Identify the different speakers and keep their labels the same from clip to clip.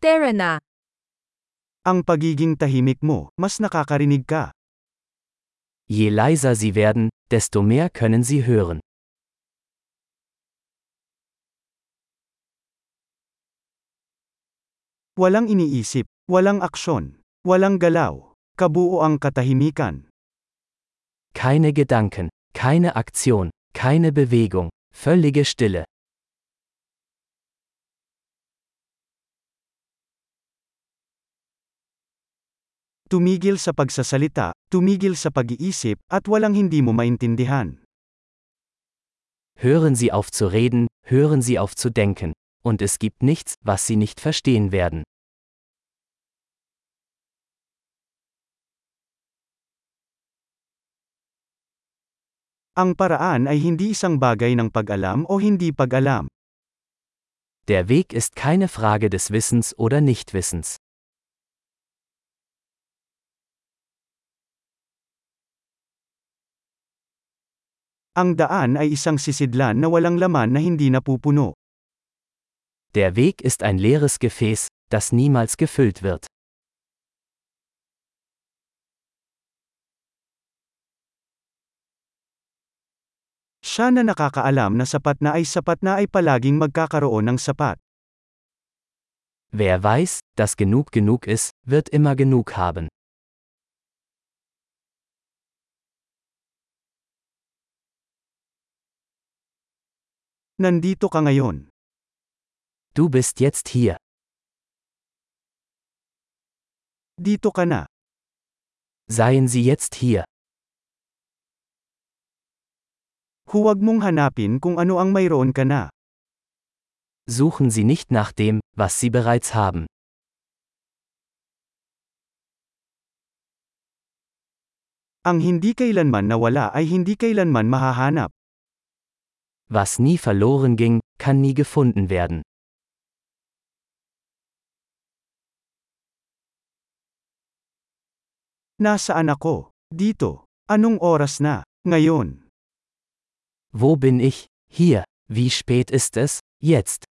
Speaker 1: Tara na.
Speaker 2: Ang pagiging tahimik mo, mas nakakarinig ka.
Speaker 3: Je leiser sie werden, desto mehr können sie hören.
Speaker 2: Walang iniisip, walang aksyon, walang galaw. Kabuo ang katahimikan.
Speaker 3: Keine Gedanken, keine Aktion, keine Bewegung, völlige Stille.
Speaker 2: Tumigil sa pagsasalita, tumigil sa pag-iisip, at walang hindi mo maintindihan.
Speaker 3: Hören Sie auf zu reden, hören Sie auf zu denken. Und es gibt nichts, was Sie nicht verstehen werden.
Speaker 2: Ang paraan ay hindi isang bagay ng pag-alam o hindi pag-alam.
Speaker 3: Der Weg ist keine Frage des Wissens oder Nichtwissens.
Speaker 2: Ang daan ay isang sisidlan na walang laman na hindi napupuno.
Speaker 3: Der Weg ist ein leeres Gefäß, das niemals gefüllt wird.
Speaker 2: Siya na nakakaalam na sapat na ay sapat na ay palaging magkakaroon ng sapat.
Speaker 3: Wer weiß, dass genug genug ist, wird immer genug haben.
Speaker 2: Nandito ka ngayon.
Speaker 3: Du bist jetzt hier.
Speaker 2: Dito ka na.
Speaker 3: Seien Sie jetzt hier.
Speaker 2: Huwag mong hanapin kung ano ang mayroon ka na.
Speaker 3: Suchen Sie nicht nach dem, was Sie bereits haben.
Speaker 2: Ang hindi kailanman nawala ay hindi kailanman mahahanap.
Speaker 3: Was nie verloren ging, kann nie gefunden werden.
Speaker 2: Nasaan ako? Dito. Anong oras na? Ngayon.
Speaker 3: Wo bin ich? Hier. Wie spät ist es? Jetzt.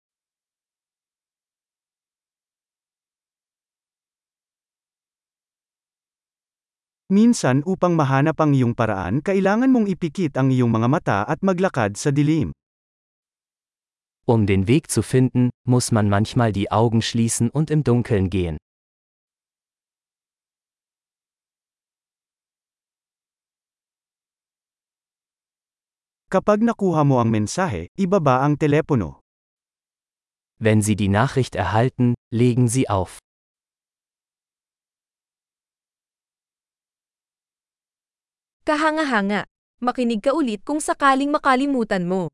Speaker 2: Minsan upang mahanap ang iyong paraan kailangan mong ipikit ang iyong mga mata at maglakad sa dilim.
Speaker 3: Um den Weg zu finden, muss man manchmal die Augen schließen und im Dunkeln gehen.
Speaker 2: Kapag nakuha mo ang mensahe, ibaba ang telepono.
Speaker 3: Wenn Sie die Nachricht erhalten, legen Sie auf.
Speaker 1: Kahanga-hanga. Makinig ka ulit kung sakaling makalimutan mo.